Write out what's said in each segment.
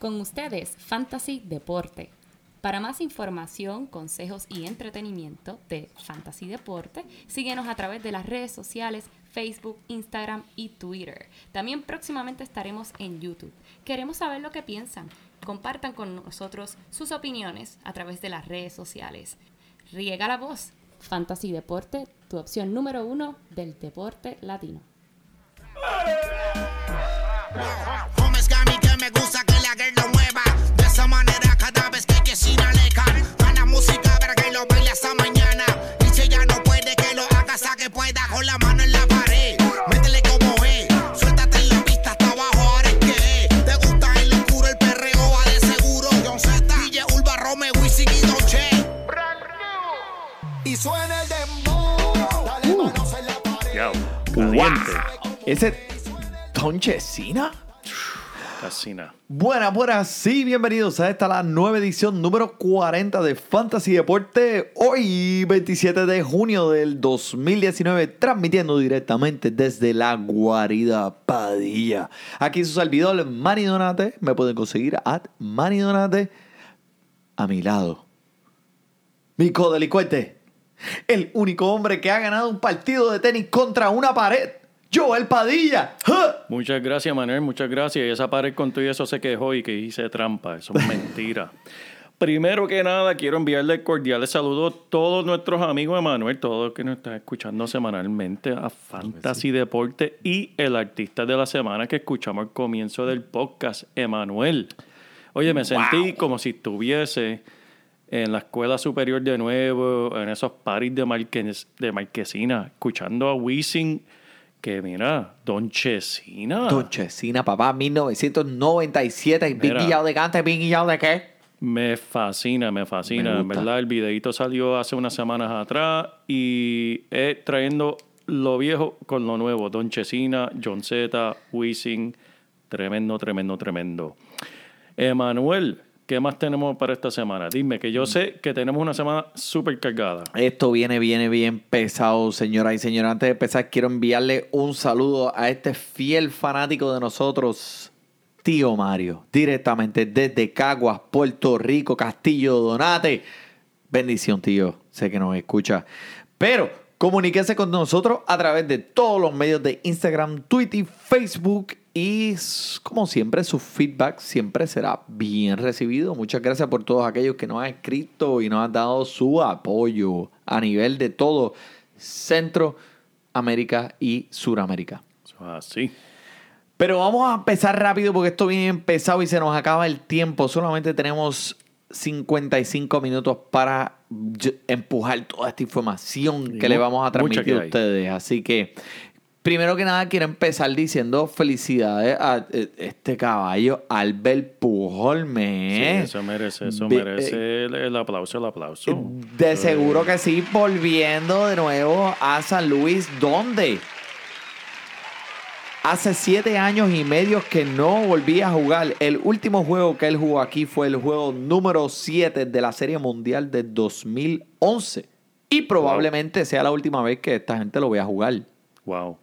Con ustedes, Fantasy Deporte. Para más información, consejos y entretenimiento de Fantasy Deporte, síguenos a través de las redes sociales Facebook, Instagram y Twitter. También próximamente estaremos en YouTube. Queremos saber lo que piensan. Compartan con nosotros sus opiniones a través de las redes sociales. Riega la voz. Fantasy Deporte, tu opción número uno del deporte latino. Que me gusta que la girl lo mueva. De esa manera cada vez que Quesina le can Gana música para que lo baile hasta mañana. Y si ella no puede que lo haga hasta que pueda Con la mano en la pared. Métele como es Suéltate en la pista hasta abajo ahora es que es. Te gusta el oscuro el perreo va de seguro John Z, DJ Ulva, Romeo, Wisin y Dolce. Y suena el dembow Dale manos en la pared. Ya, caliente. Ese Tonchesina. Casina. Buenas, buenas, sí, bienvenidos a esta la nueva edición número 40 de Fantasy Deporte. Hoy, 27 de junio del 2019, transmitiendo directamente desde la guarida Padilla. Aquí su servidor, Manny Donate. Me pueden conseguir a Manny Donate a mi lado. Mi codelincuente. El único hombre que ha ganado un partido de tenis contra una pared. Joel Padilla. ¡Ja! Muchas gracias, Manuel, muchas gracias. Y esa pared con todo y eso se quejó y que hice trampa. Eso es mentira. Primero que nada, quiero enviarle cordiales saludos a todos nuestros amigos de Manuel, todos los que nos están escuchando semanalmente a Fantasy Deporte y el artista de la semana que escuchamos al comienzo del podcast, Emanuel. Oye, me sentí como si estuviese en la escuela superior de nuevo, en esos paris de, Marques- de Marquesina, escuchando a Wisin, que mira, Don Chesina. Tonchesina, papá, 1997. Big Mira. guillado de cante, big guillado de qué? Me fascina, me fascina. Me En verdad, el videito salió hace unas semanas atrás y es trayendo lo viejo con lo nuevo. Don Chesina, John Z, Wisin. Tremendo, tremendo, tremendo. Emanuel, ¿qué más tenemos para esta semana? Dime, que yo sé que tenemos una semana súper cargada. Esto viene, viene bien pesado, señoras y señores. Antes de empezar, quiero enviarle un saludo a este fiel fanático de nosotros, tío Mario, directamente desde Caguas, Puerto Rico, Castillo Donate. Bendición, tío. Sé que nos escucha. Pero comuníquese con nosotros a través de todos los medios de Instagram, Twitter, Facebook. Y como siempre, su feedback siempre será bien recibido. Muchas gracias por todos aquellos que nos han escrito y nos han dado su apoyo a nivel de todo Centroamérica y Suramérica. Así. Pero vamos a empezar rápido porque esto viene empezado y se nos acaba el tiempo. Solamente tenemos 55 minutos para empujar toda esta información que Y le vamos a transmitir a ustedes. Así que, primero que nada, quiero empezar diciendo felicidades a eh, este caballo, Albert Pujolme. Sí, ¿eh? eso merece, eso merece el, el aplauso, el aplauso. De seguro que sí, volviendo de nuevo a San Luis, ¿dónde? Hace siete años y medio que no volvía a jugar. El último juego que él jugó aquí fue el juego número 7 de la Serie Mundial de 2011. Y probablemente sea la última vez que esta gente lo vea jugar. Wow.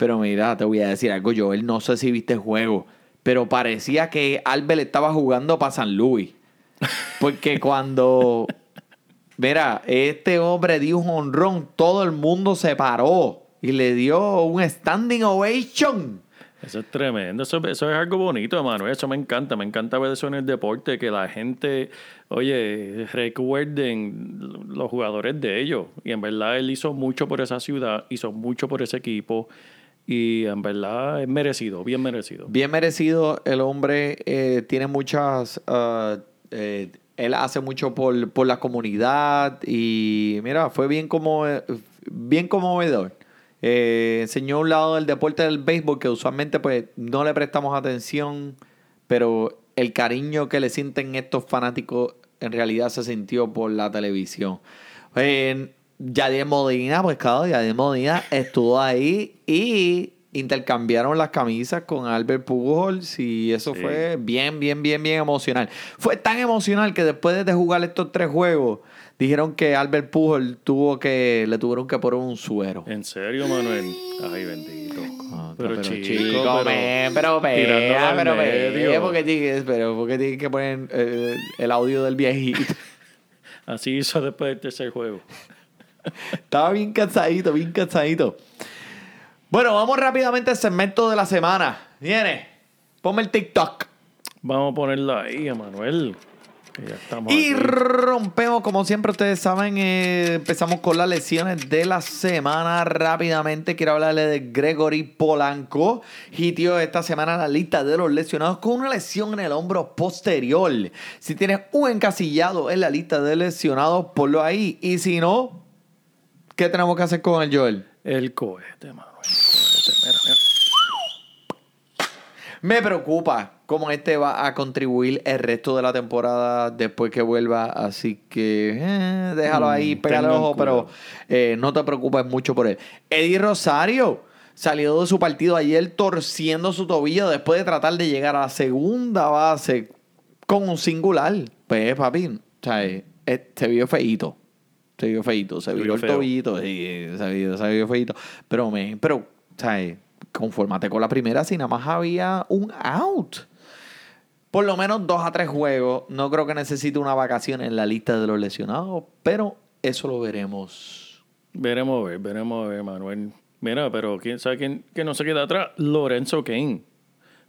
Pero mira, te voy a decir algo, Joel. No sé si viste el juego, pero parecía que Albert estaba jugando para San Luis. Porque cuando. Mira, este hombre dio un honrón, todo el mundo se paró y le dio un standing ovation. Eso es tremendo, eso, eso es algo bonito, Manuel. Eso me encanta, me encanta ver eso en el deporte, que la gente, oye, recuerden los jugadores de ellos. Y en verdad él hizo mucho por esa ciudad, hizo mucho por ese equipo. Y en verdad es merecido, bien merecido. Bien merecido, el hombre eh, tiene muchas. eh, él hace mucho por, por la comunidad y mira, fue bien, como, bien conmovedor. Eh, enseñó un lado del deporte del béisbol que usualmente pues no le prestamos atención, pero el cariño que le sienten estos fanáticos en realidad se sintió por la televisión. Eh, Yadier Modina, pues claro, Yadier Modina estuvo ahí y intercambiaron las camisas con Albert Pujols y eso Sí. fue bien, bien, bien, bien emocional. Fue tan emocional que después de jugar estos tres juegos, Dijeron que Albert Pujol tuvo que, le tuvieron que poner un suero. ¿En serio, Manuel? Ay, bendito. Ah, pero, chico, chico, pero, pero pega, pero pega, porque tienes, pero porque tienes que poner eh, el audio del viejito. Así hizo después del tercer juego. Estaba bien cansadito, bien cansadito. Bueno, vamos rápidamente al segmento de la semana. Viene, ponme el TikTok. Vamos a ponerla ahí, Manuel. Que ya estamos Y aquí. rompemos, como siempre ustedes saben, eh, empezamos con las lesiones de la semana rápidamente. Quiero hablarle de Gregory Polanco. Hitió esta semana la lista de los lesionados con una lesión en el hombro posterior. Si tienes un encasillado en la lista de lesionados, ponlo ahí. Y si no, ¿qué tenemos que hacer con el Joel? El cohete, Manuel. El cohete. Mira, mira. Me preocupa cómo este va a contribuir el resto de la temporada después que vuelva. Así que eh, déjalo ahí, Mm, pégale tengan ojo, pero eh, no te preocupes mucho por él. Eddie Rosario salió de su partido ayer torciendo su tobillo después de tratar de llegar a la segunda base con un singular. Pues, papi, o sea, eh, se vio feíto. Se vio feíto, se vio el sí, se vio, se vio feíto. Pero, me, pero, eh, confórmate con la primera si nada más había un out. Por lo menos dos a tres juegos. No creo que necesite una vacación en la lista de los lesionados, pero eso lo veremos. Veremos a ver, veremos a ver, Manuel. Mira, pero quién sabe quién que no se queda atrás. Lorenzo Kane.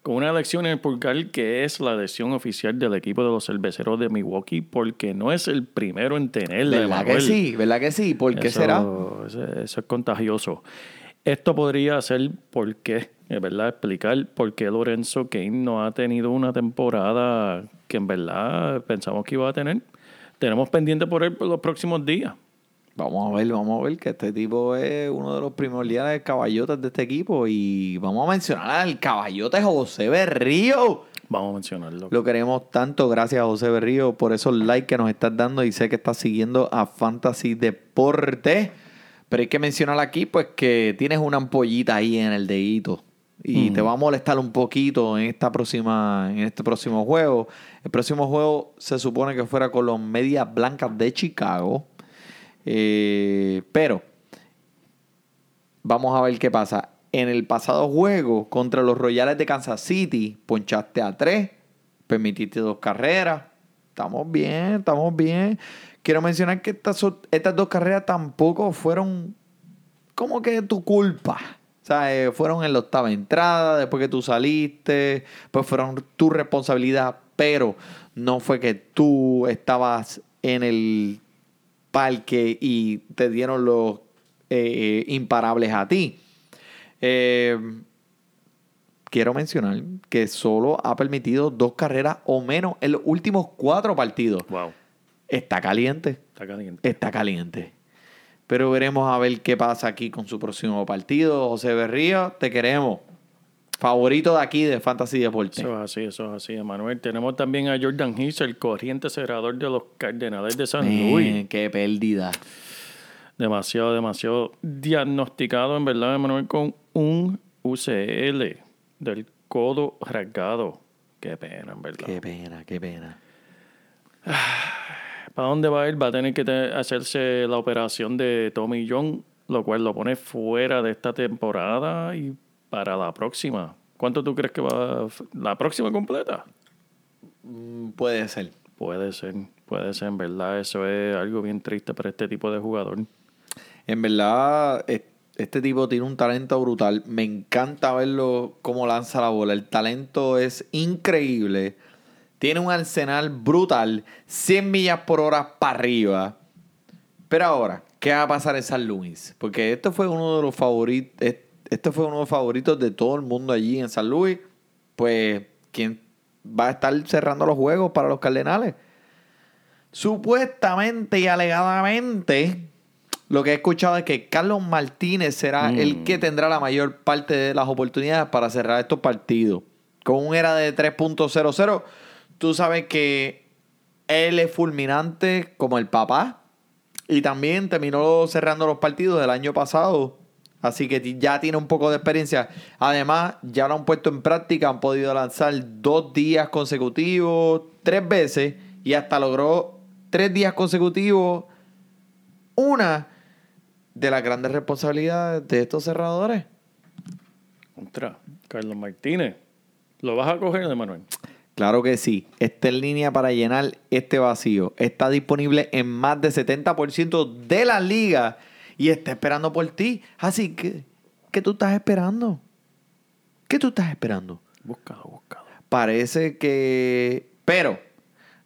Con una lesión en el pulgar que es la lesión oficial del equipo de los cerveceros de Milwaukee, porque no es el primero en tenerla. ¿Verdad que sí? ¿Verdad que sí? ¿Por qué Eso- será? Eso, es contagioso. Esto podría ser por qué, es verdad, explicar por qué Lorenzo Kane no ha tenido una temporada que en verdad pensamos que iba a tener. Tenemos pendiente por él por los próximos días. Vamos a ver, vamos a ver que este tipo es uno de los primordiales caballotes de este equipo. Y vamos a mencionar al caballote José Berrío. Vamos a mencionarlo. Lo queremos tanto, gracias José Berrío por esos likes que nos estás dando y sé que estás siguiendo a Fantasy Deporte. Pero hay que mencionar aquí pues que tienes una ampollita ahí en el dedito y te va a molestar un poquito en esta próxima en este próximo juego. El próximo juego se supone que fuera con los Medias Blancas de Chicago. Eh, pero Vamos a ver qué pasa. En el pasado juego contra los Royales de Kansas City, ponchaste a tres, permitiste dos carreras. Estamos bien, estamos bien. Quiero mencionar que estas, estas dos carreras tampoco fueron como que tu culpa. O sea, eh, fueron en la octava entrada, después que tú saliste, pues fueron tu responsabilidad, pero no fue que tú estabas en el parque y te dieron los eh, imparables a ti. Eh, quiero mencionar que solo ha permitido dos carreras o menos en los últimos cuatro partidos. Wow, Está caliente, está caliente. está caliente. Pero veremos a ver qué pasa aquí con su próximo partido. José Berrío, te queremos. Favorito de aquí de Fantasy Deporte. Eso es así, eso es así, Manuel. Tenemos también a Jordan Hicks, el corriente cerrador de los Cardenales de San Luis. Eh, qué pérdida. Demasiado, demasiado diagnosticado, en verdad, Manuel, con un UCL del codo rasgado. Qué pena, en verdad. Qué pena, qué pena. ¿Para dónde va él? Va a tener que hacerse la operación de Tommy John, lo cual lo pone fuera de esta temporada y para la próxima. ¿Cuánto tú crees que va la próxima completa? Mm, Puede ser. Puede ser, puede ser, en verdad. Eso es algo bien triste para este tipo de jugador. En verdad, es- este tipo tiene un talento brutal. Me encanta verlo cómo lanza la bola. El talento es increíble. Tiene un arsenal brutal. 100 millas por hora para arriba. Pero ahora, ¿qué va a pasar en San Luis? Porque este fue uno de los favoritos. Este fue uno de los favoritos de todo el mundo allí en San Luis. Pues, ¿quién va a estar cerrando los juegos para los Cardenales? Supuestamente y alegadamente, lo que he escuchado es que Carlos Martínez será el que tendrá la mayor parte de las oportunidades para cerrar estos partidos. Con un era de 3.00, tú sabes que él es fulminante como el papá. Y también terminó cerrando los partidos del año pasado. Así que ya tiene un poco de experiencia. Además, ya lo han puesto en práctica. Han podido lanzar dos días consecutivos, tres veces. Y hasta logró tres días consecutivos una de las grandes responsabilidades de estos cerradores. Contra Carlos Martínez. ¿Lo vas a coger de Manuel? Claro que sí. Está en línea para llenar este vacío. Está disponible en más del 70% de la liga y está esperando por ti. Así que, ¿qué tú estás esperando? ¿Qué tú estás esperando? Búscalo, búscalo. Parece que... Pero,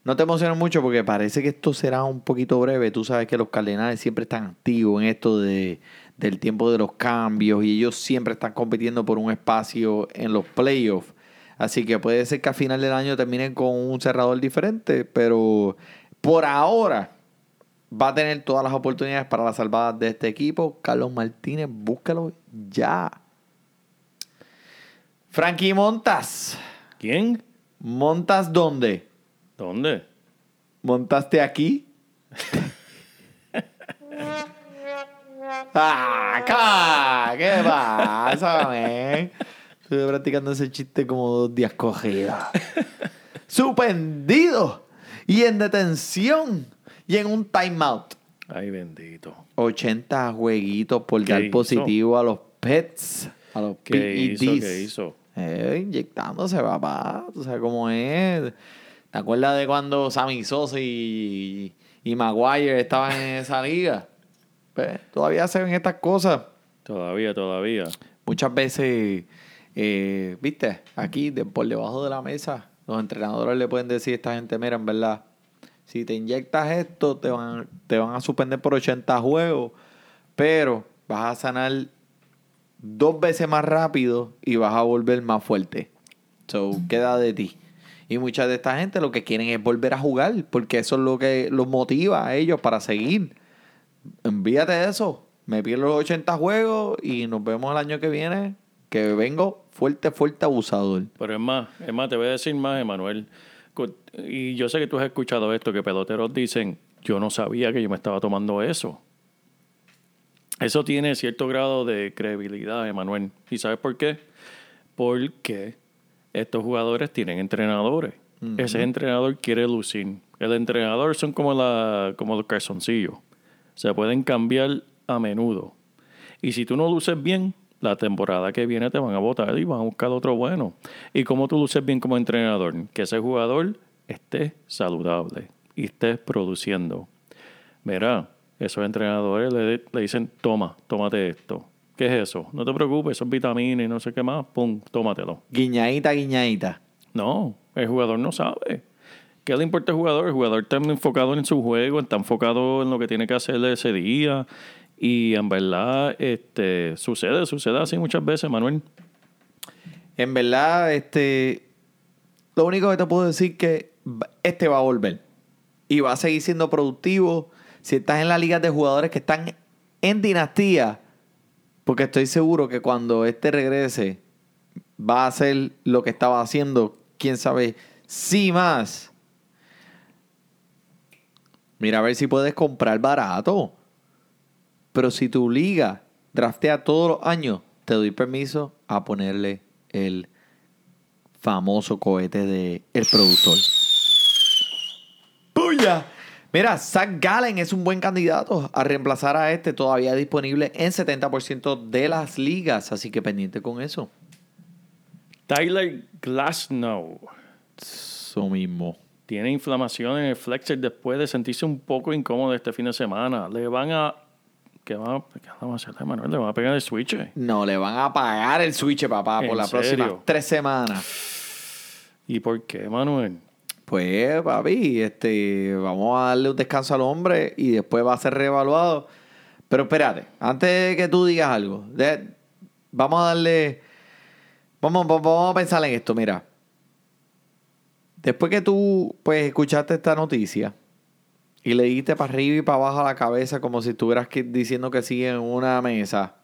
no te emociones mucho porque parece que esto será un poquito breve. Tú sabes que los Cardenales siempre están activos en esto de, del tiempo de los cambios y ellos siempre están compitiendo por un espacio en los playoffs. Así que puede ser que a final del año terminen con un cerrador diferente, pero por ahora va a tener todas las oportunidades para las salvadas de este equipo. Carlos Martínez, búscalo ya. Frankie Montas. ¿Quién? ¿Montas dónde? ¿Dónde? ¿Montaste aquí? ¡Ah! ¿Qué pasa, man? Estuve practicando ese chiste como dos días cogida. Suspendido y en detención y en un timeout. Ay, bendito. 80 jueguitos por ¿Qué dar hizo? positivo a los pets, a los ¿Qué hizo? ¿Qué hizo? Eh, inyectándose, papá. Tú sabes cómo es. ¿Te acuerdas de cuando Sammy Sosa y, y Maguire estaban en esa liga? Pues, todavía se ven estas cosas. Todavía, todavía. Muchas veces, eh, viste, aquí de- por debajo de la mesa, los entrenadores le pueden decir a esta gente, mira, en verdad, si te inyectas esto, te van, te van a suspender por 80 juegos, pero vas a sanar dos veces más rápido y vas a volver más fuerte. So, queda de ti. Y mucha de esta gente lo que quieren es volver a jugar, porque eso es lo que los motiva a ellos para seguir. Envíate eso. Me pierdo los 80 juegos y nos vemos el año que viene. Que vengo fuerte, fuerte abusador. Pero es más, es más, te voy a decir más, Emanuel. Y yo sé que tú has escuchado esto, que peloteros dicen, yo no sabía que yo me estaba tomando eso. Eso tiene cierto grado de credibilidad, Emanuel. ¿Y sabes por qué? Porque estos jugadores tienen entrenadores. Ese entrenador quiere lucir. El entrenador son como, la, como los calzoncillos. Se pueden cambiar a menudo. Y si tú no luces bien, la temporada que viene te van a votar y van a buscar otro bueno. Y como tú luces bien como entrenador, que ese jugador esté saludable y esté produciendo. Mira, esos entrenadores le, le dicen, toma, tómate esto. ¿Qué es eso? No te preocupes, eso es vitamina y no sé qué más. Pum, tómatelo. Guiñadita, guiñadita. No, el jugador no sabe. ¿Qué le importa al jugador? El jugador está enfocado en su juego, está enfocado en lo que tiene que hacer ese día. Y en verdad, este, sucede, sucede así muchas veces, Manuel. En verdad, este. Lo único que te puedo decir que va- este va a volver. Y va a seguir siendo productivo. Si estás en la liga de jugadores que están en dinastía. Porque estoy seguro que cuando este regrese. Va a hacer lo que estaba haciendo. Quién sabe. Sí más. Mira a ver si puedes comprar barato. Pero si tu liga draftea todos los años, te doy permiso a ponerle el famoso cohete de el productor. ¡Puya! Mira, Zach Gallen es un buen candidato a reemplazar a este, todavía disponible en 70% de las ligas, así que pendiente con eso. Tyler Glasnow Eso mismo. tiene inflamación en el flexor después de sentirse un poco incómodo este fin de semana. Le van a... ¿Qué van a, qué van a hacer, Manuel? Le van a pegar el switch. No, le van a pagar el switch, papá, por ¿En las serio? próximas tres semanas. ¿Y por qué, Manuel? Pues, papi, este, vamos a darle un descanso al hombre y después va a ser reevaluado. Pero espérate, antes de que tú digas algo, de- vamos a darle. Vamos, vamos, vamos a pensar en esto, mira. Después que tú, pues, escuchaste esta noticia y le diste para arriba y para abajo la cabeza como si estuvieras que- diciendo que sí en una mesa,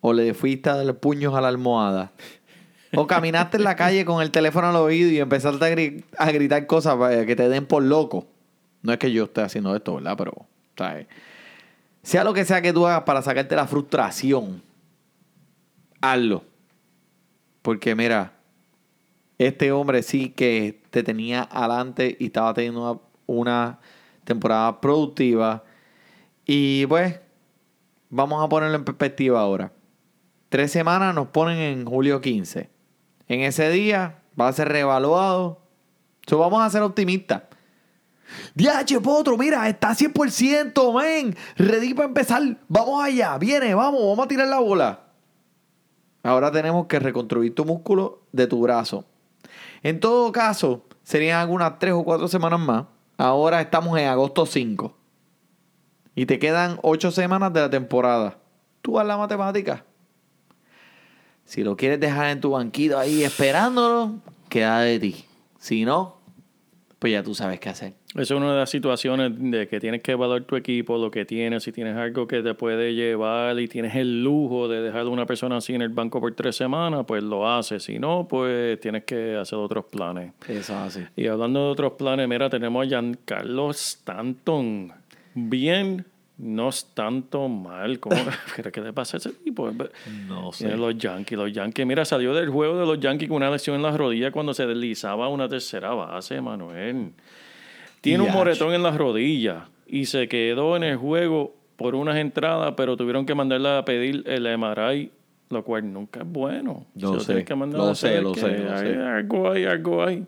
o le fuiste a darle puños a la almohada, o caminaste en la calle con el teléfono al oído y empezaste a, gri- a gritar cosas que te den por loco. No es que yo esté haciendo esto, ¿verdad? Pero, ¿sabes? Sea lo que sea que tú hagas para sacarte la frustración, hazlo. Porque mira, este hombre sí que te tenía adelante y estaba teniendo una temporada productiva. Y pues, vamos a ponerlo en perspectiva ahora. Tres semanas nos ponen en julio 15. En ese día va a ser reevaluado. So, vamos a ser optimistas. Diache, Potro, mira, está 100%, men. Ready para empezar. Vamos allá, viene, vamos, vamos a tirar la bola. Ahora tenemos que reconstruir tu músculo de tu brazo. En todo caso, serían algunas tres o cuatro semanas más. Ahora estamos en agosto 5. Y te quedan ocho semanas de la temporada. Tú haz la matemática. Si lo quieres dejar en tu banquito ahí esperándolo, queda de ti. Si no, pues ya tú sabes qué hacer. Esa es una de las situaciones de que tienes que evaluar tu equipo, lo que tienes, si tienes algo que te puede llevar y tienes el lujo de dejar a una persona así en el banco por tres semanas, pues lo haces. Si no, pues tienes que hacer otros planes. Eso es así. Y hablando de otros planes, mira, tenemos a Giancarlo Stanton. Bien, no es tanto mal. ¿Cómo ¿Qué le pasa a ese tipo? No Tiene los Yankees, los Yankees. Mira, salió del juego de los Yankees con una lesión en la rodilla cuando se deslizaba una tercera base, Manuel. Tiene un moretón en las rodillas y se quedó en el juego por unas entradas, pero tuvieron que mandarle a pedir el MRI, lo cual nunca es bueno. Lo Se sé, que lo sé, lo sé, lo hay sé. Algo hay, algo hay.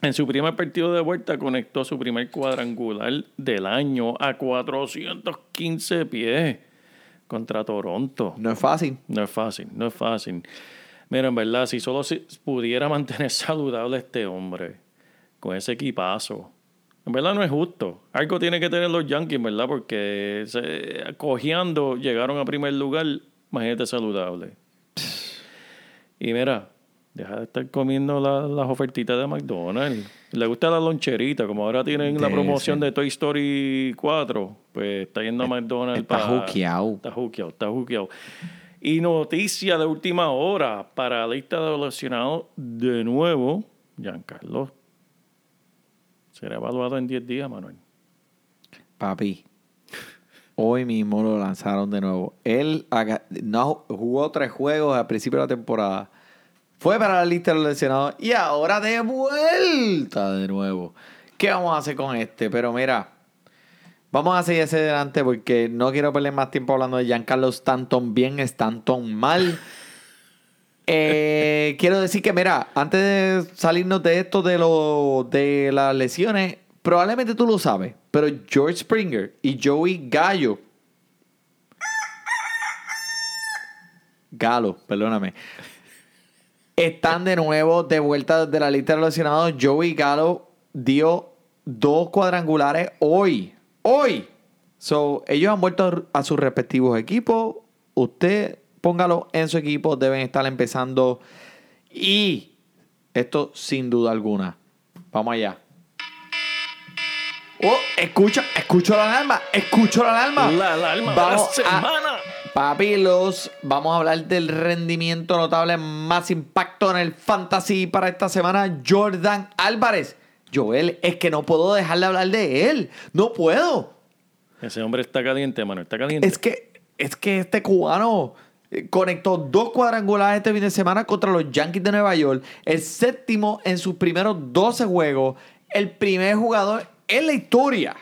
En su primer partido de vuelta conectó su primer cuadrangular del año a 415 pies contra Toronto. No es fácil. No es fácil, no es fácil. Mira, en verdad, si solo se pudiera mantener saludable este hombre con ese equipazo, en verdad no es justo. Algo tiene que tener los Yankees, ¿verdad? Porque se, cojeando llegaron a primer lugar, imagínate saludable. Y mira, deja de estar comiendo la- las ofertitas de McDonald's. Le gusta la loncherita, como ahora tienen la promoción de Toy Story 4, pues está yendo a McDonald's está para... juqueado. Está juqueado, está juqueado. Y noticia de última hora para la lista de lesionados de nuevo, Giancarlo. Será evaluado en 10 días, Manuel. Papi, hoy mismo lo lanzaron de nuevo. Él no, jugó tres juegos al principio de la temporada. Fue para la lista de los lesionados y ahora de vuelta de nuevo. ¿Qué vamos a hacer con este? Pero mira, vamos a seguir hacia adelante porque no quiero perder más tiempo hablando de Giancarlo Stanton bien, Stanton mal. Eh, quiero decir que, mira, antes de salirnos de esto de, lo, de las lesiones, probablemente tú lo sabes, pero George Springer y Joey Gallo. Galo, perdóname. Están de nuevo de vuelta de la lista de lesionados. Joey Galo dio dos cuadrangulares hoy. Hoy. So, ellos han vuelto a sus respectivos equipos. Usted póngalo en su equipo. Deben estar empezando. Y esto sin duda alguna. Vamos allá. Oh, escucha, escucho la alarma. Escucho la alarma. La alarma de la Vamos a- semana. Papi, los vamos a hablar del rendimiento notable más impacto en el fantasy para esta semana. Jordan Álvarez. Joel, es que no puedo dejar de hablar de él. No puedo. Ese hombre está caliente, Manuel. Está caliente. Es que, es que este cubano conectó dos cuadrangulares este fin de semana contra los Yankees de Nueva York. El séptimo en sus primeros 12 juegos. El primer jugador en la historia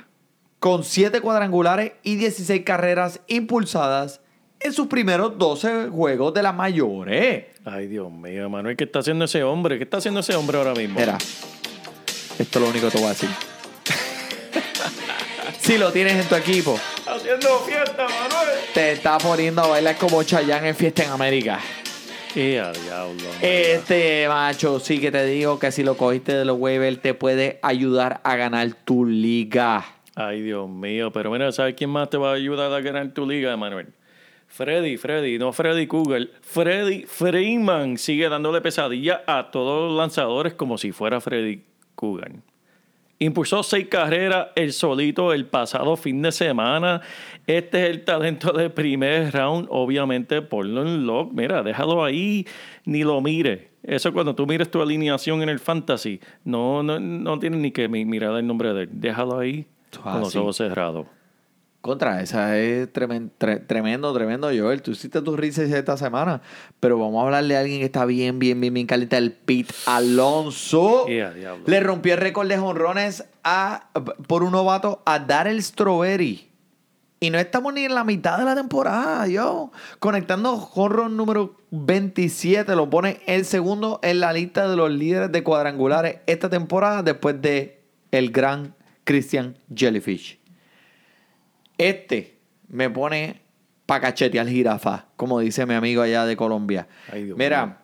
con 7 cuadrangulares y 16 carreras impulsadas en sus primeros 12 juegos de las mayores. Ay, Dios mío, Manuel. ¿Qué está haciendo ese hombre? ¿Qué está haciendo ese hombre ahora mismo? Mira, esto es lo único que te voy a decir. si lo tienes en tu equipo, Haciendo fiesta, Manuel. te está poniendo a bailar como Chayanne en Fiesta en América. ¡Qué a diablo! hombre. Este macho, sí que te digo que si lo cogiste de los waivers te puede ayudar a ganar tu liga. Ay, Dios mío. Pero mira, ¿sabes quién más te va a ayudar a ganar tu liga, Manuel? Freddy, Freddy, no Freddy Cougar. Freddy Freeman sigue dándole pesadilla a todos los lanzadores como si fuera Freddy Cougar. Impulsó seis carreras el solito el pasado fin de semana. Este es el talento de primer round. Obviamente, ponlo en lock. Mira, déjalo ahí, ni lo mire. Eso cuando tú mires tu alineación en el fantasy, no, no, no tienes ni que mi- mirar el nombre de él. Déjalo ahí con los ojos cerrados. Contra, esa es tremen- tre- tremendo, tremendo, Joel. Tú hiciste tus risas esta semana, pero vamos a hablarle a alguien que está bien, bien, bien, bien caliente, el Pete Alonso. Le rompió el récord de jonrones a, por un novato a Darrell Strawberry. Y no estamos ni en la mitad de la temporada, yo. Conectando horror número 27, lo pone el segundo en la lista de los líderes de cuadrangulares esta temporada después de el gran Christian Jellyfish. Este me pone pa' cachetear jirafa, como dice mi amigo allá de Colombia. Ay, Dios Mira,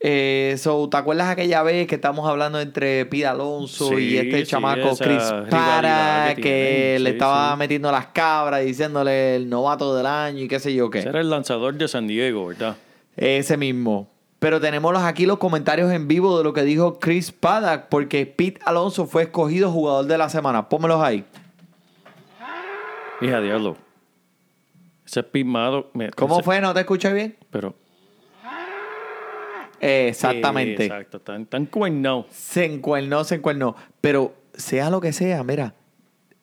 eh, so, ¿te acuerdas aquella vez que estamos hablando entre Pete Alonso y este sí, chamaco Chris Para que le estaba metiendo las cabras diciéndole el novato del año y qué sé yo qué? Ese era el lanzador de San Diego, ¿verdad? Ese mismo. Pero tenemos los- aquí los comentarios en vivo de lo que dijo Chris Paddock, porque Pete Alonso fue escogido jugador de la semana. Pónmelos ahí. Hija diablo. Ese es pismado. me- ¿Cómo ese- fue? ¿No te escuché bien? Pero. Eh, exactamente. Sí, exacto. Tan, tan cuernado. Se encuernó, se encuernó. Pero sea lo que sea, mira,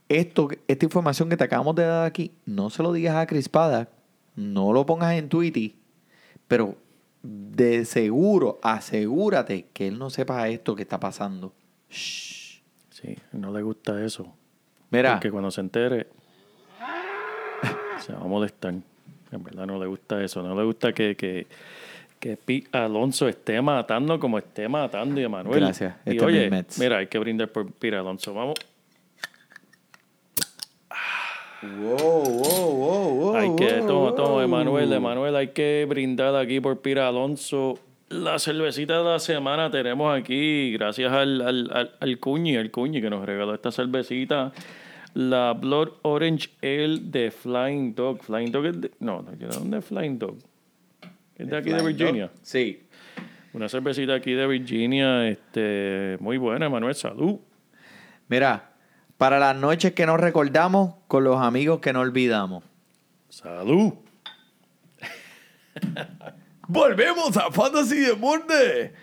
esto, esta información que te acabamos de dar aquí, no se lo digas a Chris Paddock, no lo pongas en Twitter, pero de seguro, asegúrate que él no sepa esto que está pasando. Shh. Sí, no le gusta eso. Mira, Porque cuando se entere, se va a molestar. En verdad no le gusta eso. No le gusta que, que, que Alonso esté matando como esté matando y Emanuel. Gracias. Y Este es oye, Mets. mira, hay que brindar por Pete Alonso. Vamos. Wow, wow, wow, wow, hay que, toma, toma. Emanuel, Emanuel, hay que brindar aquí por Pete Alonso. La cervecita de la semana tenemos aquí, gracias al, al, al, al Cuñi, al Cuñi que nos regaló esta cervecita. La Blood Orange Ale de Flying Dog. Flying Dog es de, No, ¿de dónde es Flying Dog? Es de aquí de Virginia. Dog. Sí. Una cervecita aquí de Virginia, este, muy buena, Emanuel, salud. Mira, para las noches que nos recordamos con los amigos que no olvidamos. Salud. Volvemos a Fantasy Deporte.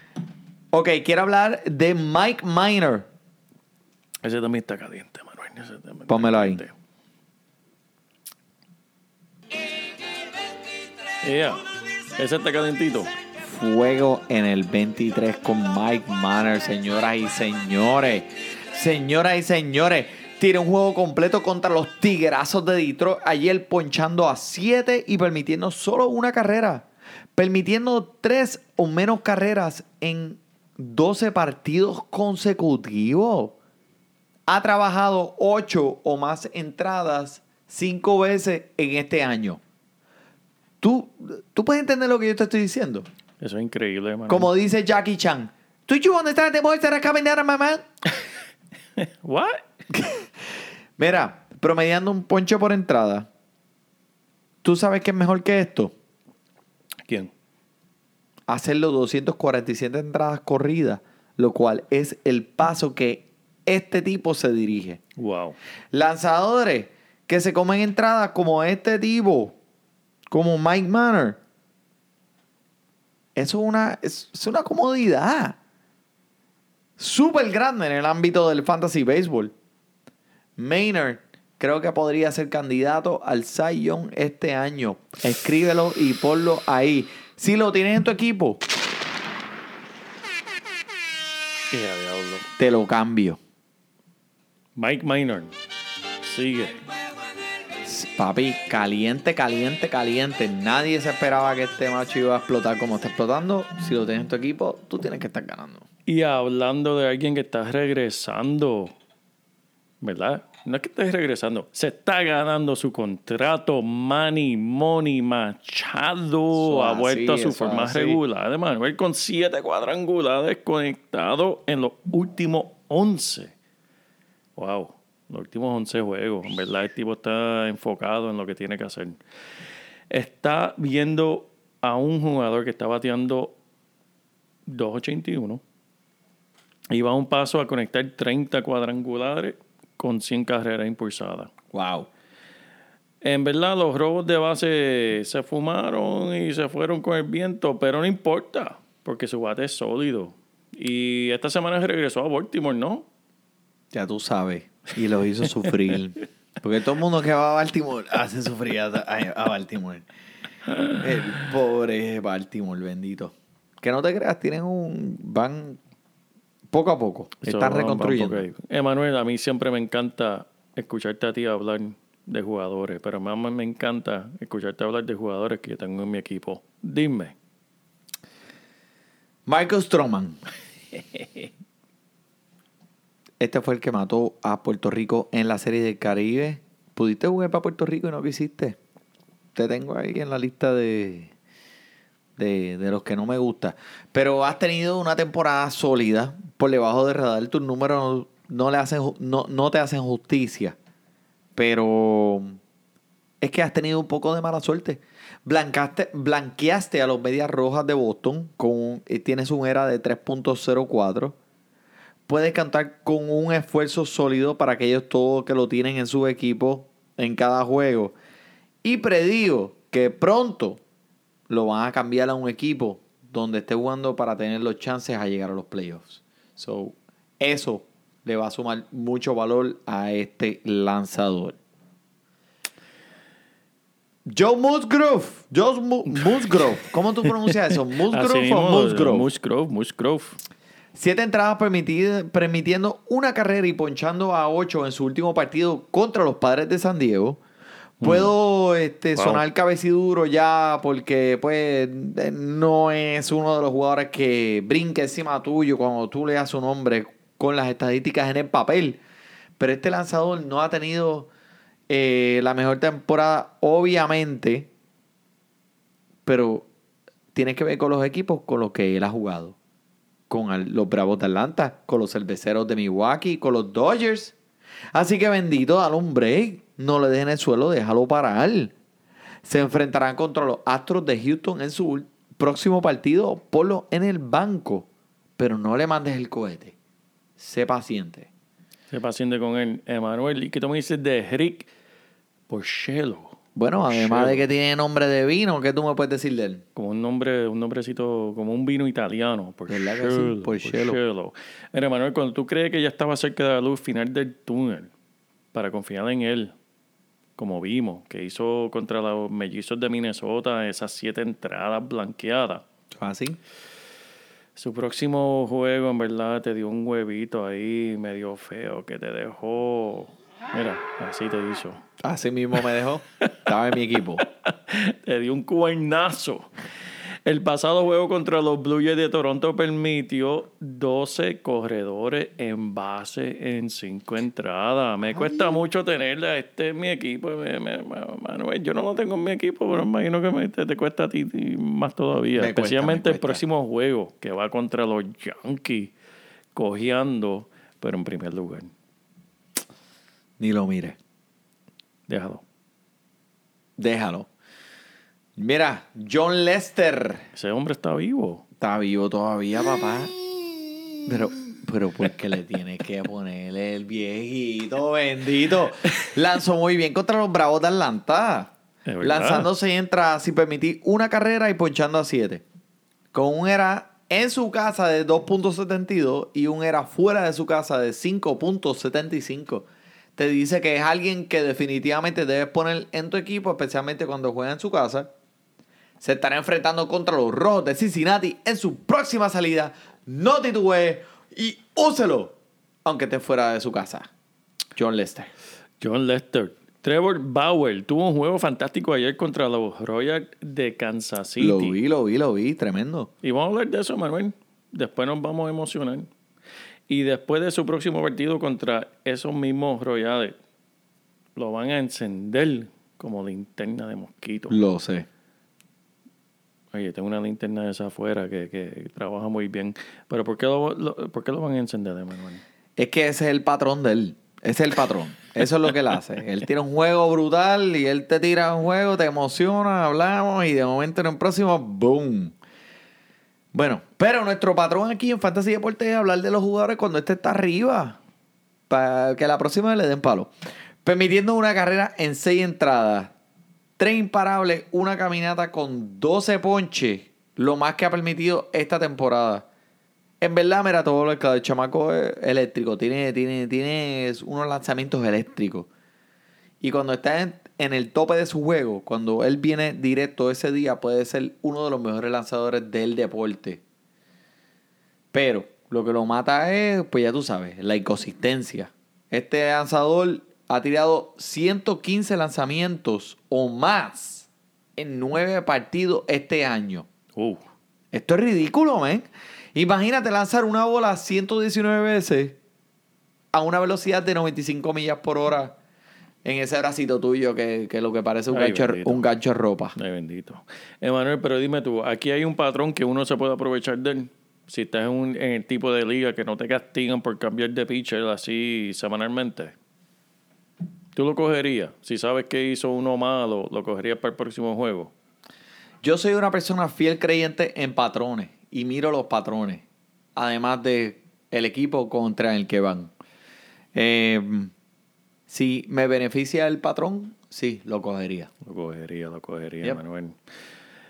Ok, quiero hablar de Mike Miner. Ese también está caliente, Pónmelo ahí. Yeah. Ese está calentito. Fuego en el 23 con Mike Miner, señoras y señores. Señoras y señores, tiene un juego completo contra los Tiguerazos de Detroit. Ayer ponchando a 7 y permitiendo solo una carrera. Permitiendo 3 o menos carreras en 12 partidos consecutivos. Ha trabajado 8 o más entradas 5 veces en este año. ¿Tú, ¿Tú puedes entender lo que yo te estoy diciendo? Eso es increíble, Manuel. Como dice Jackie Chan. ¿Do you understand the voice that I coming out of my mouth? What? Mira, promediando un ponche por entrada. ¿Tú sabes qué es mejor que esto? ¿Quién? Hacerlo 247 entradas corridas, lo cual es el paso que este tipo se dirige. Wow. Lanzadores que se comen entradas como este tipo, como Mike Manor. Eso es una, es, es una comodidad. Súper grande en el ámbito del fantasy baseball. Maynard creo que podría ser candidato al Cy Young este año. Escríbelo y ponlo ahí. Si lo tienes en tu equipo, te lo cambio. Mike Minor. Sigue. Papi, caliente, caliente, caliente. Nadie se esperaba que este macho iba a explotar como está explotando. Si lo tienes en tu equipo, tú tienes que estar ganando. Y hablando de alguien que está regresando, ¿verdad? No es que esté regresando, se está ganando su contrato. Manny Money Machado Eso ha así, vuelto a su forma así. regular Manuel con siete cuadrangulares conectados en los últimos 11. Wow, los últimos 11 juegos. En verdad, el tipo está enfocado en lo que tiene que hacer. Está viendo a un jugador que está bateando 281 y va un paso a conectar 30 cuadrangulares con 100 carreras impulsadas. Wow. En verdad, los robos de base se fumaron y se fueron con el viento, pero no importa, porque su bate es sólido. Y esta semana regresó a Baltimore, ¿no? Ya tú sabes. Y lo hizo sufrir. Porque todo el mundo que va a Baltimore hace sufrir a, Baltimore. El pobre Baltimore, bendito. Que no te creas, tienen un. Van poco a poco. Eso Están reconstruyendo. Emanuel, a mí siempre me encanta escucharte a ti hablar de jugadores, pero más me encanta escucharte hablar de jugadores que yo tengo en mi equipo. Dime. Michael Stroman. Este fue el que mató a Puerto Rico en la Serie del Caribe. ¿Pudiste jugar para Puerto Rico y no quisiste? Te tengo ahí en la lista de, de, de los que no me gusta. Pero has tenido una temporada sólida por debajo de radar. Tus números no, le hacen, no, no te hacen justicia. Pero es que has tenido un poco de mala suerte. Blancaste, blanqueaste a los Medias Rojas de Boston. Con, eh, tienes un era de 3.04. Puedes cantar con un esfuerzo sólido para aquellos todos que lo tienen en su equipo en cada juego. Y predigo que pronto lo van a cambiar a un equipo donde esté jugando para tener los chances a llegar a los playoffs. So, eso le va a sumar mucho valor a este lanzador. Joe Musgrove. Joe Mu- Musgrove. ¿Cómo tú pronuncias eso? ¿Musgrove o Musgrove? Musgrove, Musgrove. Siete entradas permitiendo una carrera y ponchando a ocho en su último partido contra los padres de San Diego. Puedo este, Wow. sonar cabeciduro ya porque pues eh, no es uno de los jugadores que brinca encima tuyo cuando tú leas su nombre con las estadísticas en el papel. Pero este lanzador no ha tenido eh, la mejor temporada, obviamente, pero tiene que ver con los equipos con los que él ha jugado con los Bravos de Atlanta, con los Cerveceros de Milwaukee, con los Dodgers. Así que bendito, dale un break. No le dejen el suelo, déjalo parar. Se enfrentarán contra los Astros de Houston en su próximo partido. Ponlo en el banco. Pero no le mandes el cohete. Sé paciente. Se paciente con él. Emanuel, ¿y qué tú me dices de Rick Porcello? Bueno, además de que tiene nombre de vino, ¿qué tú me puedes decir de él? Como un nombre, un nombrecito, como un vino italiano. ¿Verdad que sí? Porcello. Porcello. Mira, Emanuel, cuando tú crees que ya estaba cerca de la luz final del túnel, para confiar en él, como vimos, que hizo contra los mellizos de Minnesota esas siete entradas blanqueadas. ¿Así? Su próximo juego, en verdad, te dio un huevito ahí medio feo que te dejó. Mira, así te hizo. Así mismo me dejó. Estaba en mi equipo. te dio un cuernazo. El pasado juego contra los Blue Jays de Toronto permitió 12 corredores en base en 5 entradas. Me cuesta mucho tenerle a este en mi equipo. Me- Manuel, yo no lo tengo en mi equipo, pero imagino que me- te, te cuesta a ti más todavía. Me Especialmente me el próximo juego que va contra los Yankees, cojeando, pero en primer lugar. Ni lo mire. Déjalo. Déjalo. Mira, John Lester. Ese hombre está vivo. Está vivo todavía, papá. Pero, pero ¿por qué le tienes que ponerle el viejito bendito? Lanzó muy bien contra los Bravos de Atlanta. Seis entradas sin permitir una carrera y ponchando a siete. Con un era en su casa de 2.72 y un era fuera de su casa de 5.75. Te dice que es alguien que definitivamente debes poner en tu equipo, especialmente cuando juega en su casa. Se estará enfrentando contra los Rojos de Cincinnati en su próxima salida. No titubee y úselo, aunque esté fuera de su casa. John Lester. John Lester. Trevor Bauer tuvo un juego fantástico ayer contra los Royals de Kansas City. Lo vi, lo vi, lo vi. Tremendo. Y vamos a hablar de eso, Manuel. Después nos vamos a emocionar. Y después de su próximo partido contra esos mismos Royals, lo van a encender como linterna de mosquito. Lo sé. Oye, tengo una linterna de esa afuera que, que trabaja muy bien. Pero ¿por qué lo, lo- ¿por qué lo van a encender, Manuel? Es que ese es el patrón de él. Ese es el patrón. Eso es lo que él hace. Él tira un juego brutal y él te tira un juego, te emociona, hablamos y de momento en el próximo, ¡boom! Bueno, pero nuestro patrón aquí en Fantasy Deportes es hablar de los jugadores cuando este está arriba. Para que la próxima le den palo. Permitiendo una carrera en seis entradas. Tres imparables, una caminata con 12 ponches. Lo más que ha permitido esta temporada. En verdad, mira, todo lo el chamaco es eléctrico. Tiene, tiene, tiene unos lanzamientos eléctricos. Y cuando está en, en el tope de su juego, cuando él viene directo ese día, puede ser uno de los mejores lanzadores del deporte. Pero lo que lo mata es, pues ya tú sabes, la inconsistencia. Este lanzador ha tirado 115 lanzamientos o más en nueve partidos este año. Uh, Esto es ridículo, man. Imagínate lanzar una bola 119 veces a una velocidad de 95 millas por hora en ese bracito tuyo que, que lo que parece un, Ay, gancho, bendito. un gancho de ropa. ay, bendito. Emanuel, pero dime tú, aquí hay un patrón que uno se puede aprovechar de él. Si estás en, un- en el tipo de liga que no te castigan por cambiar de pitcher así semanalmente. ¿Tú lo cogerías? Si sabes que hizo uno malo, ¿lo cogerías para el próximo juego? Yo soy una persona fiel creyente en patrones y miro los patrones, además de el equipo contra el que van. Eh, si me beneficia el patrón, sí, lo cogería. Lo cogería, lo cogería, Yep. Manuel.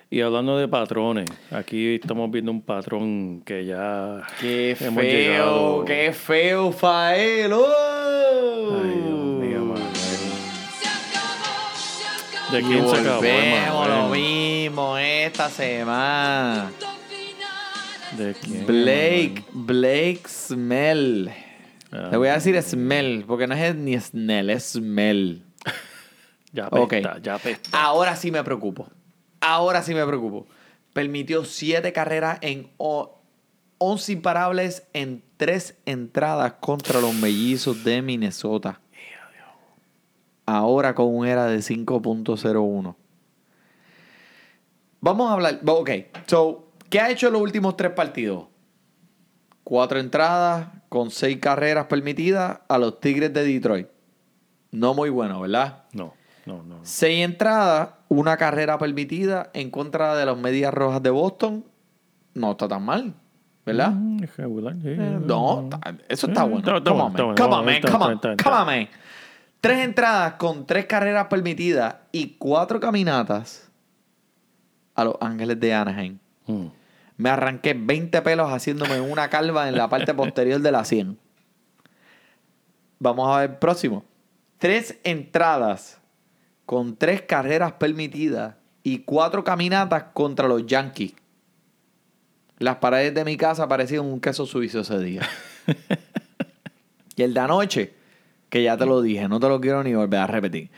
Y hablando de patrones, aquí estamos viendo un patrón que ya Qué hemos feo, llegado. qué feo, Fael. ¡Oh! Ay, Dios mío, Manuel. ¿De Y quién se acabó, volvemos lo mismo esta semana. ¿De quién, Blake, Blake Smell. Ah, Le voy a decir Smell, porque no es ni Snell, es Smell. Ya Ok. apesta, ya apesta. Ahora sí me preocupo. Ahora sí me preocupo. Permitió siete carreras en o- 11 imparables en tres entradas contra los mellizos de Minnesota. Ahora con un era de 5.01. Vamos a hablar. Ok, so, ¿qué ha hecho en los últimos tres partidos? Cuatro entradas con seis carreras permitidas a los Tigres de Detroit. No muy bueno, ¿verdad? No, no, no. Seis entradas, una carrera permitida en contra de los Medias Rojas de Boston. No está tan mal, ¿verdad? Mm, es regular, sí. Eh, No, eso está Eh, bueno. Come on, man. Come on, Come on. Tres entradas con tres carreras permitidas y cuatro caminatas a los Ángeles de Anaheim. Mm. Me arranqué 20 pelos haciéndome una calva en la parte posterior de la 100. Vamos a ver el próximo. Tres entradas con tres carreras permitidas y cuatro caminatas contra los Yankees. Las paredes de mi casa parecían un queso suizo ese día. y el de anoche, que ya te lo dije, no te lo quiero ni volver a repetir.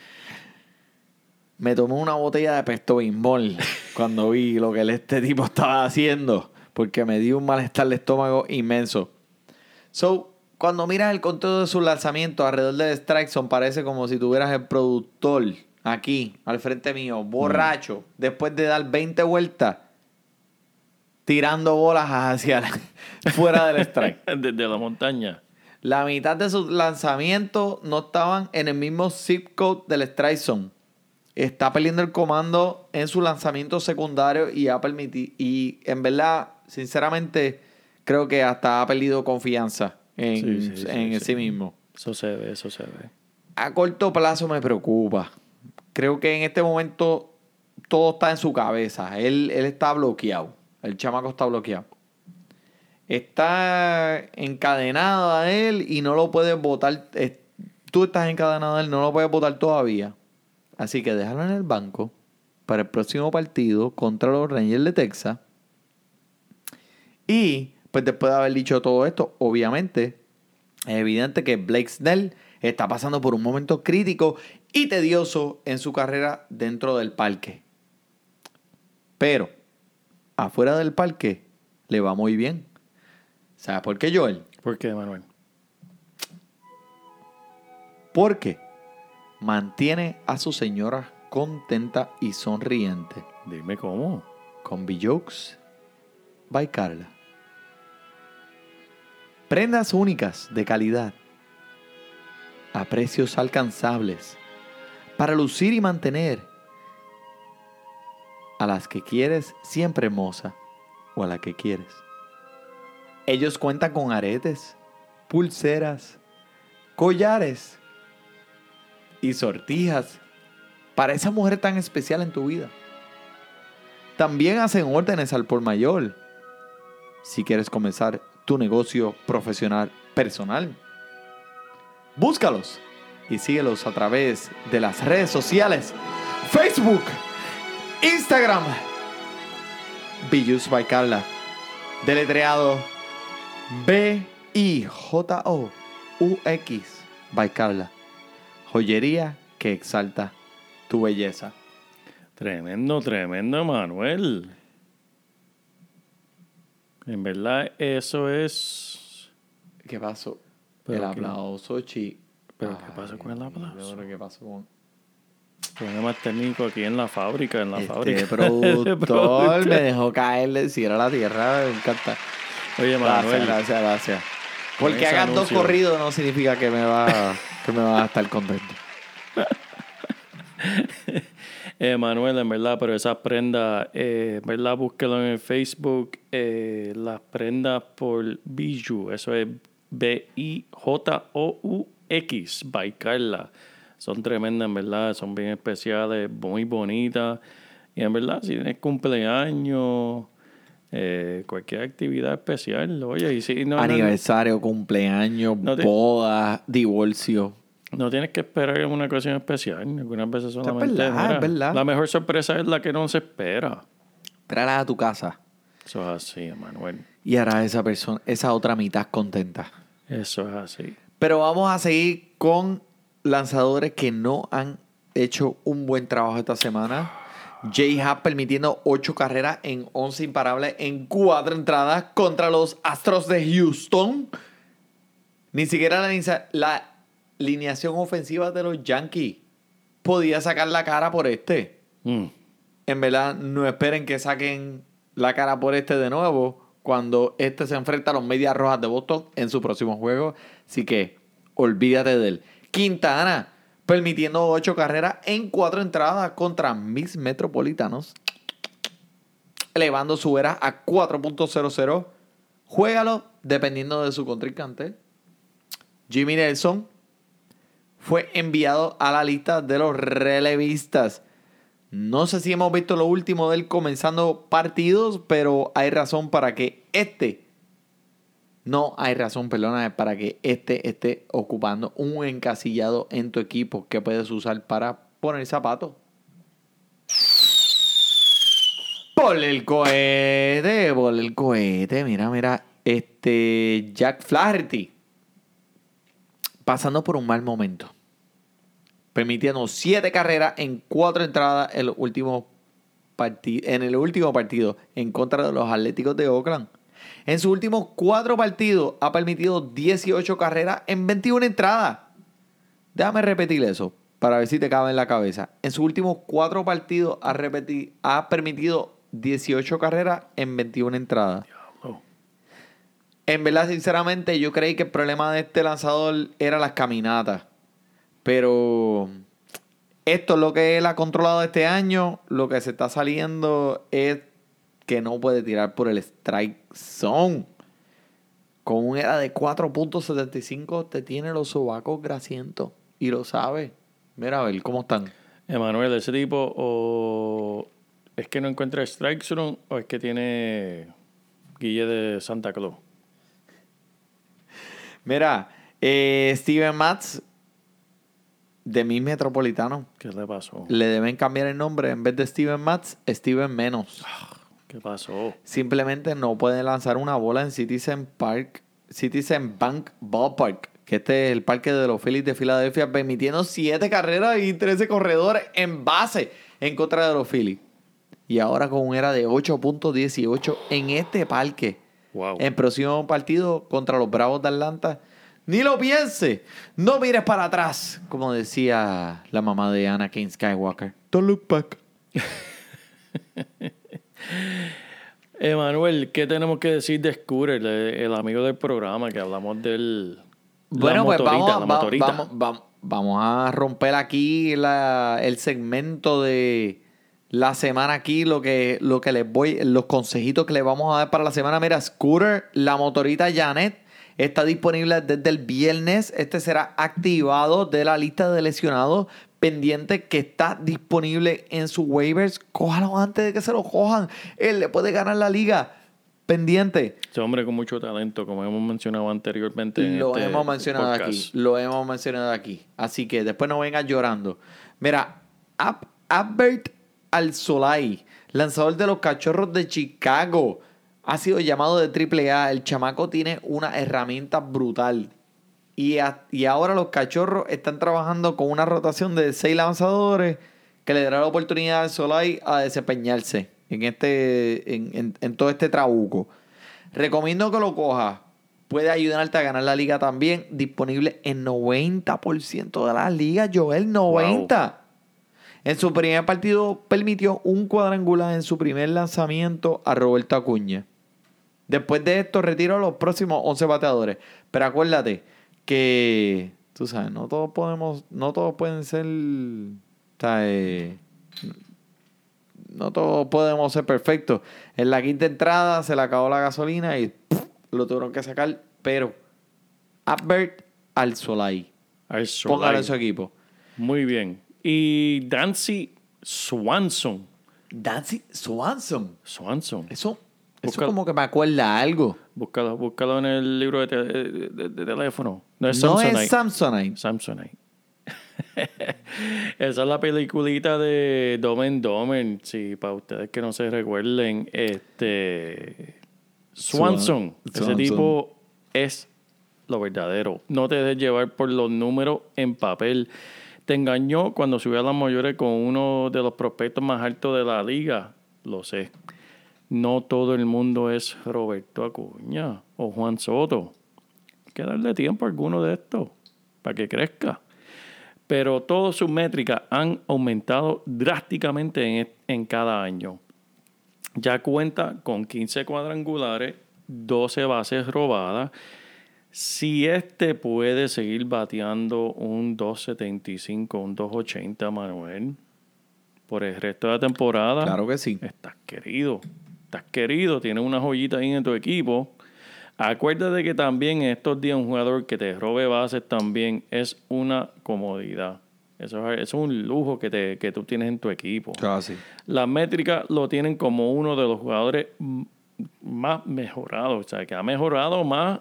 Me tomé una botella de pesto bimbol cuando vi lo que este tipo estaba haciendo, porque me dio un malestar de estómago inmenso. So, cuando miras el conteo de sus lanzamientos alrededor del strike zone, parece como si tuvieras el productor aquí, al frente mío, borracho, después de dar 20 vueltas, tirando bolas hacia la- fuera del strike. Desde la montaña. La mitad de sus lanzamientos no estaban en el mismo zip code del strike zone. Está perdiendo el comando en su lanzamiento secundario y ha permitido. Y en verdad, sinceramente, creo que hasta ha perdido confianza en Sí, en sí, sí. mismo. Eso se ve, eso se ve. A corto plazo me preocupa. Creo que en este momento todo está en su cabeza. Él, él está bloqueado. El chamaco está bloqueado. Está encadenado a él y no lo puedes votar. Tú estás encadenado a él, no lo puedes votar todavía. Así que déjalo en el banco para el próximo partido contra los Rangers de Texas. Y pues después de haber dicho todo esto, obviamente es evidente que Blake Snell está pasando por un momento crítico y tedioso en su carrera dentro del parque. Pero afuera del parque le va muy bien. ¿Sabes por qué, Joel? ¿Por qué, Manuel? Porque mantiene a su señora contenta y sonriente Dime cómo. con B-Jokes by Carla. Prendas únicas de calidad a precios alcanzables para lucir y mantener a las que quieres siempre hermosa o a la que quieres. Ellos cuentan con aretes, pulseras, collares y sortijas para esa mujer tan especial en tu vida. También hacen órdenes al por mayor. Si quieres comenzar tu negocio profesional personal, búscalos y síguelos a través de las redes sociales: Facebook, Instagram, Used by Carla, deletreado B-I-J-O-U-X by. Joyería que exalta tu belleza. Tremendo, tremendo, Manuel. En verdad, eso es. ¿Qué pasó? El aplauso, chi. ¿Pero qué pasó con el aplauso? Pero ¿Qué pasó con Problemas técnicos aquí en la fábrica, en la este fábrica. productor? me dejó caer del cielo a la tierra. Me encanta. Oye, Manuel. Gracias, gracias, gracias. Porque hagas dos corridos no significa que me va, que me va a estar contento. Eh, Manuel, en verdad, pero esas prendas, eh, en verdad, búsquelo en el Facebook. eh, las prendas por Biju, eso es B-I-J-O-U-X, by Carla. Son tremendas, en verdad, son bien especiales, muy bonitas. Y en verdad, si tienes cumpleaños, eh, cualquier actividad especial, oye, y si no, Aniversario, cumpleaños, No bodas, divorcio. No tienes que esperar en una ocasión especial. Algunas veces solamente. verdad, mira, es verdad. La mejor sorpresa es la que no se espera. Tráela a tu casa Eso es así, Manuel. y hará esa persona, esa otra mitad contenta. Eso es así. Pero vamos a seguir con lanzadores que no han hecho un buen trabajo esta semana. J-Hub permitiendo 8 carreras en 11 imparables en 4 entradas contra los Astros de Houston. Ni siquiera la, la alineación ofensiva de los Yankees podía sacar la cara por este. Mm. En verdad, no esperen que saquen la cara por este de nuevo cuando este se enfrenta a los Medias Rojas de Boston en su próximo juego. Así que olvídate de él. Quintana, permitiendo ocho carreras en cuatro entradas contra mis metropolitanos, elevando su era a 4.00. Juégalo dependiendo de su contrincante. Jimmy Nelson fue enviado a la lista de los relevistas. No sé si hemos visto lo último de él comenzando partidos, pero hay razón para que este. No hay razón, perdona, para que este esté ocupando un encasillado en tu equipo que puedes usar para poner zapatos. Por el cohete, por el cohete. Mira, mira. Este. Jack Flaherty. Pasando por un mal momento permitiendo siete carreras en cuatro entradas últimos parti- en el último partido en contra de los Atléticos de Oakland. En sus últimos cuatro partidos ha permitido 18 carreras en 21 entradas. Déjame repetir eso para ver si te cabe en la cabeza. En sus últimos cuatro partidos ha, ha permitido 18 carreras en 21 entradas. En verdad, sinceramente, yo creí que el problema de este lanzador era las caminatas. Pero esto es lo que él ha controlado este año. Lo que se está saliendo es que no puede tirar por el strike zone. Con un era de 4.75 te tiene los sobacos grasientos. Y lo sabe. Mira a ver cómo están. Emanuel, ese tipo o es que no encuentra strike zone o es que tiene Guille de Santa Claus. Mira, eh, Steven Matz de mi metropolitano. ¿Qué le pasó? Le deben cambiar el nombre. En vez de Steven Matz, Steven Menos. ¿Qué pasó? Simplemente no puede lanzar una bola en Citizen Park, Citizen Bank Ballpark, que este es el parque de los Phillies de Filadelfia, permitiendo 7 carreras y 13 corredores en base en contra de los Phillies. Y ahora con un era de 8.18 en este parque. Wow. En próximo partido contra los Bravos de Atlanta. Ni lo piense. No mires para atrás. Como decía la mamá de Anakin Skywalker. Don't look back. Emanuel, ¿qué tenemos que decir de Scooter, el, el amigo del programa que hablamos del Bueno, la pues motorita, vamos, la va- motorita? vamos, vamos, vamos a romper aquí la- el segmento de la semana aquí, lo que, lo que les voy, los consejitos que les vamos a dar para la semana. Mira, Scooter, la motorita Janet, está disponible desde el viernes. Este será activado de la lista de lesionados pendiente que está disponible en sus waivers. Cójalo antes de que se lo cojan. Él le puede ganar la liga. Pendiente. Ese hombre con mucho talento, como hemos mencionado anteriormente. en Lo este hemos mencionado podcast. aquí. Lo hemos mencionado aquí. Así que después no vengas llorando. Mira, Ab- Albert Alzolay, lanzador de los cachorros de Chicago, ha sido llamado de AAA. El chamaco tiene una herramienta brutal. Y, a- y ahora los cachorros están trabajando con una rotación de seis lanzadores que le dará la oportunidad al Solai a desempeñarse en, este, en todo este trabuco. Recomiendo que lo cojas. Puede ayudarte a ganar la liga también. Disponible en 90% de las ligas, Joel. 90. En su primer partido permitió un cuadrangular en su primer lanzamiento a Roberto Acuña. Después de esto retiró a los próximos 11 bateadores. Pero acuérdate que, tú sabes, no todos podemos, no todos pueden ser, o sea, eh, no todos podemos ser perfectos. En la quinta entrada se le acabó la gasolina y lo tuvieron que sacar. Pero, Albert al Solai. Al Póngalo en su equipo. Muy bien. Y Dancy Swanson. Dancy Swanson. Swanson. Eso, eso como que me acuerda algo. Búscalo, búscalo en el libro de, te- de- de- de teléfono. No es no Samsonite. es Samsonite. Samsonite. Esa es la peliculita de Dom and Domer. Sí, para ustedes que no se recuerden, este Swanson, Swan- ese tipo es lo verdadero. No te dejes llevar por los números en papel. Te engañó cuando subió a las mayores con uno de los prospectos más altos de la liga. Lo sé. No todo el mundo es Roberto Acuña o Juan Soto. Hay que darle tiempo a alguno de estos para que crezca. Pero todas sus métricas han aumentado drásticamente en, en cada año. Ya cuenta con 15 cuadrangulares, 12 bases robadas. Si este puede seguir bateando un 275, un 280, Manuel, por el resto de la temporada, Claro que sí. estás querido. Estás querido, tienes una joyita ahí en tu equipo. Acuérdate que también en estos días un jugador que te robe bases también es una comodidad. Eso es, un lujo que, te, que tú tienes en tu equipo. Las métricas lo tienen como uno de los jugadores más mejorados. O sea, que ha mejorado más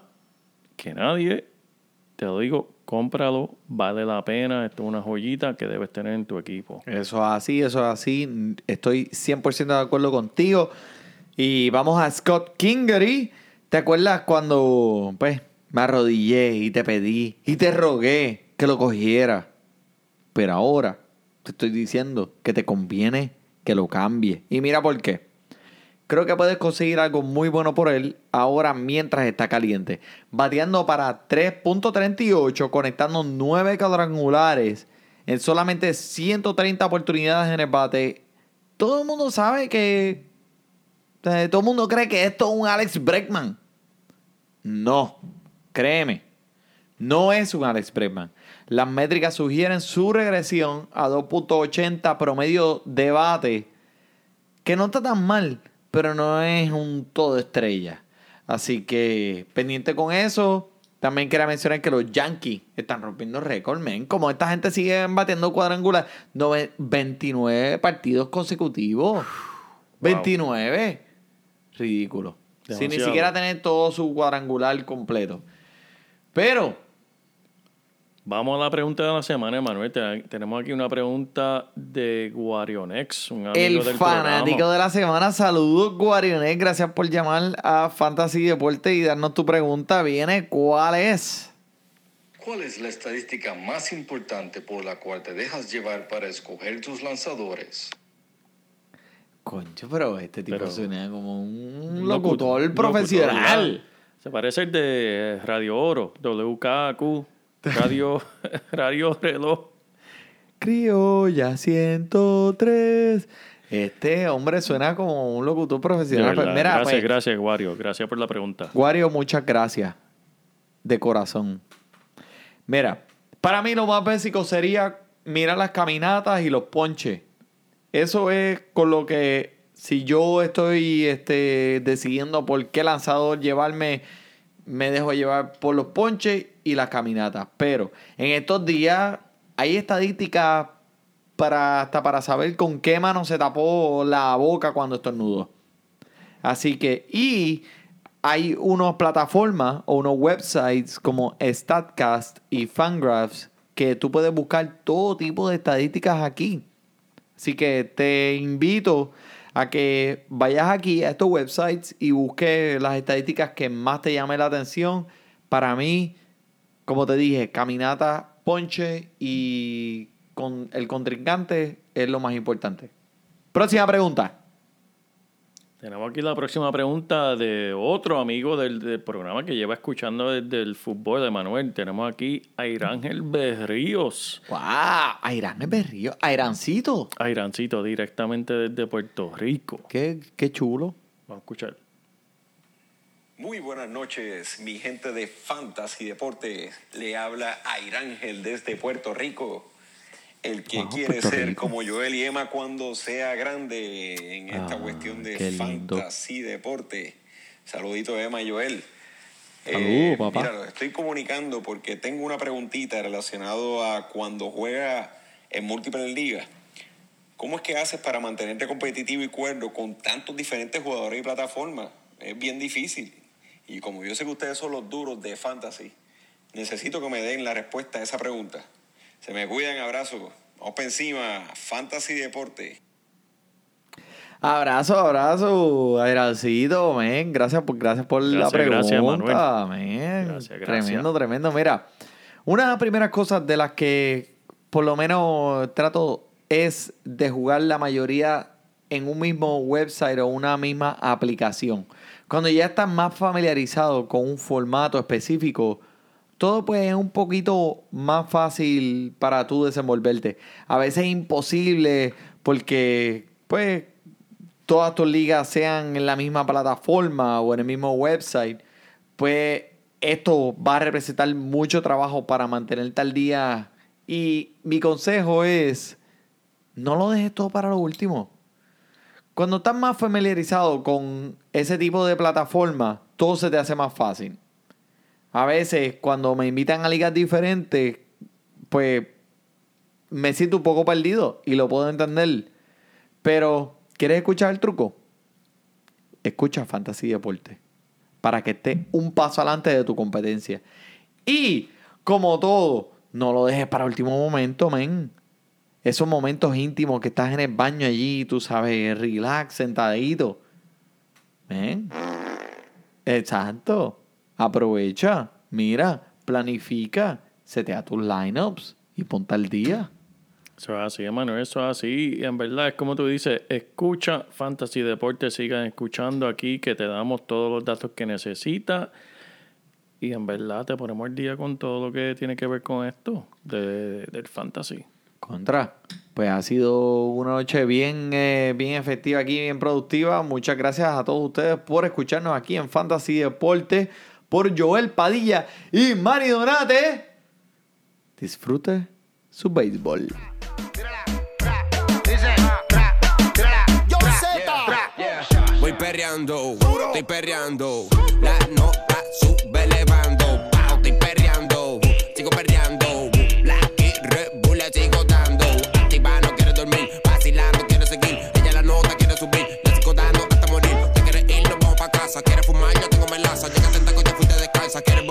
que nadie. Te lo digo, cómpralo, vale la pena. Esto es una joyita que debes tener en tu equipo. Eso es así, eso es así. Estoy 100% de acuerdo contigo. Y vamos a Scott Kingery. ¿Te acuerdas cuando pues, me arrodillé y te pedí y te rogué que lo cogiera? Pero ahora te estoy diciendo que te conviene que lo cambie. Y mira por qué. Creo que puedes conseguir algo muy bueno por él ahora mientras está caliente. Bateando para 3.38, conectando 9 cuadrangulares en solamente 130 oportunidades en el bate. Todo el mundo sabe que. Todo el mundo cree que esto es un Alex Bregman. No, créeme. No es un Alex Bregman. Las métricas sugieren su regresión a 2.80 promedio de bate que no está tan mal, pero no es un todo estrella. Así que pendiente con eso. También quería mencionar que los Yankees están rompiendo récord, men. Como esta gente sigue batiendo cuadrangular, nove- 29 partidos consecutivos. 29. Ridículo. Sin ni siquiera tener todo su cuadrangular completo. Pero Vamos a la pregunta de la semana, Manuel. Te- tenemos aquí una pregunta de Guarionex, un amigo El del fanático programa. de la semana, saludos Guarionet, gracias por llamar a Fantasy Deporte y darnos tu pregunta. Viene, ¿cuál es? ¿Cuál es la estadística más importante por la cual te dejas llevar para escoger tus lanzadores? Concho, pero este tipo Pero- suena como un Un locutor, locutor, profesional. locutor, Se parece el de Radio Oro, WKQ, Radio, Radio Reloj. Criolla 103. Este hombre suena como un locutor profesional. mira, gracias, pues, gracias, Wario. Gracias por la pregunta. Wario, muchas gracias. De corazón. Mira, para mí lo más básico sería mirar las caminatas y los ponches. Eso es con lo que, si yo estoy este, decidiendo por qué lanzador llevarme, me dejo llevar por los ponches y las caminatas. Pero en estos días hay estadísticas para, hasta para saber con qué mano se tapó la boca cuando estornudó. Así que, y hay unas plataformas o unos websites como StatCast y Fangraphs que tú puedes buscar todo tipo de estadísticas aquí. Así que te invito a que vayas aquí a estos websites y busques las estadísticas que más te llamen la atención. Para mí, como te dije, caminata, ponche y con el contrincante es lo más importante. Próxima pregunta. Tenemos aquí la próxima pregunta de otro amigo del, del programa que lleva escuchando desde el fútbol de Manuel. Tenemos aquí a Irángel Berríos. ¡Wow! Airán es berrío. Airancito. A Irancito, directamente desde Puerto Rico. Qué, qué chulo. Vamos a escuchar. Muy buenas noches, mi gente de Fantasy Deportes. Le habla Airángel desde Puerto Rico. El que Wow, quiere Puerto ser Rico. como Joel y Emma cuando sea grande en esta Ah, cuestión de. Fantasy Deporte. Saludito Emma y Joel. Eh, Saludos, papá. Mira, los estoy comunicando porque tengo una preguntita relacionado a cuando juega en múltiples ligas. ¿Cómo es que haces para mantenerte competitivo y cuerdo con tantos diferentes jugadores y plataformas? Es bien difícil. Y como yo sé que ustedes son los duros de fantasy, necesito que me den la respuesta a esa pregunta. Se me cuidan, abrazo. Vamos para encima, fantasy deporte. Abrazo, abrazo, Airancito, men. Gracias por, gracias por la Gracias, pregunta, men. Gracias, gracias. Tremendo, tremendo. Mira, una de las primeras cosas de las que por lo menos trato es de jugar la mayoría en un mismo website o una misma aplicación. Cuando ya estás más familiarizado con un formato específico, todo pues es un poquito más fácil para tú desenvolverte. A veces es imposible porque pues todas tus ligas sean en la misma plataforma o en el mismo website, pues esto va a representar mucho trabajo para mantenerte al día. Y mi consejo es, no lo dejes todo para lo último. Cuando estás más familiarizado con ese tipo de plataforma, todo se te hace más fácil. A veces, cuando me invitan a ligas diferentes, pues me siento un poco perdido y lo puedo entender. Pero, ¿quieres escuchar el truco? Escucha Fantasy Deporte para que estés un paso adelante de tu competencia. Y, como todo, no lo dejes para último momento, men. Esos momentos íntimos que estás en el baño allí, tú sabes, relax, sentadito. Men. Exacto. Aprovecha, mira, planifica, setea tus lineups y ponte al día. Eso es así, Emanuel, eso es así. En verdad es como tú dices, escucha Fantasy Deportes, sigan escuchando aquí que te damos todos los datos que necesitas. Y en verdad te ponemos al día con todo lo que tiene que ver con esto de- del fantasy. Contra. Pues ha sido una noche bien, eh, bien efectiva aquí, bien productiva. Muchas gracias a todos ustedes por escucharnos aquí en Fantasy Deporte. Por Joel Padilla y Mari Donate. Disfrute su béisbol. Voy perreando, estoy perreando. Nota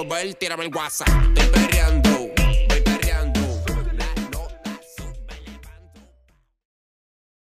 volver, tírame el WhatsApp.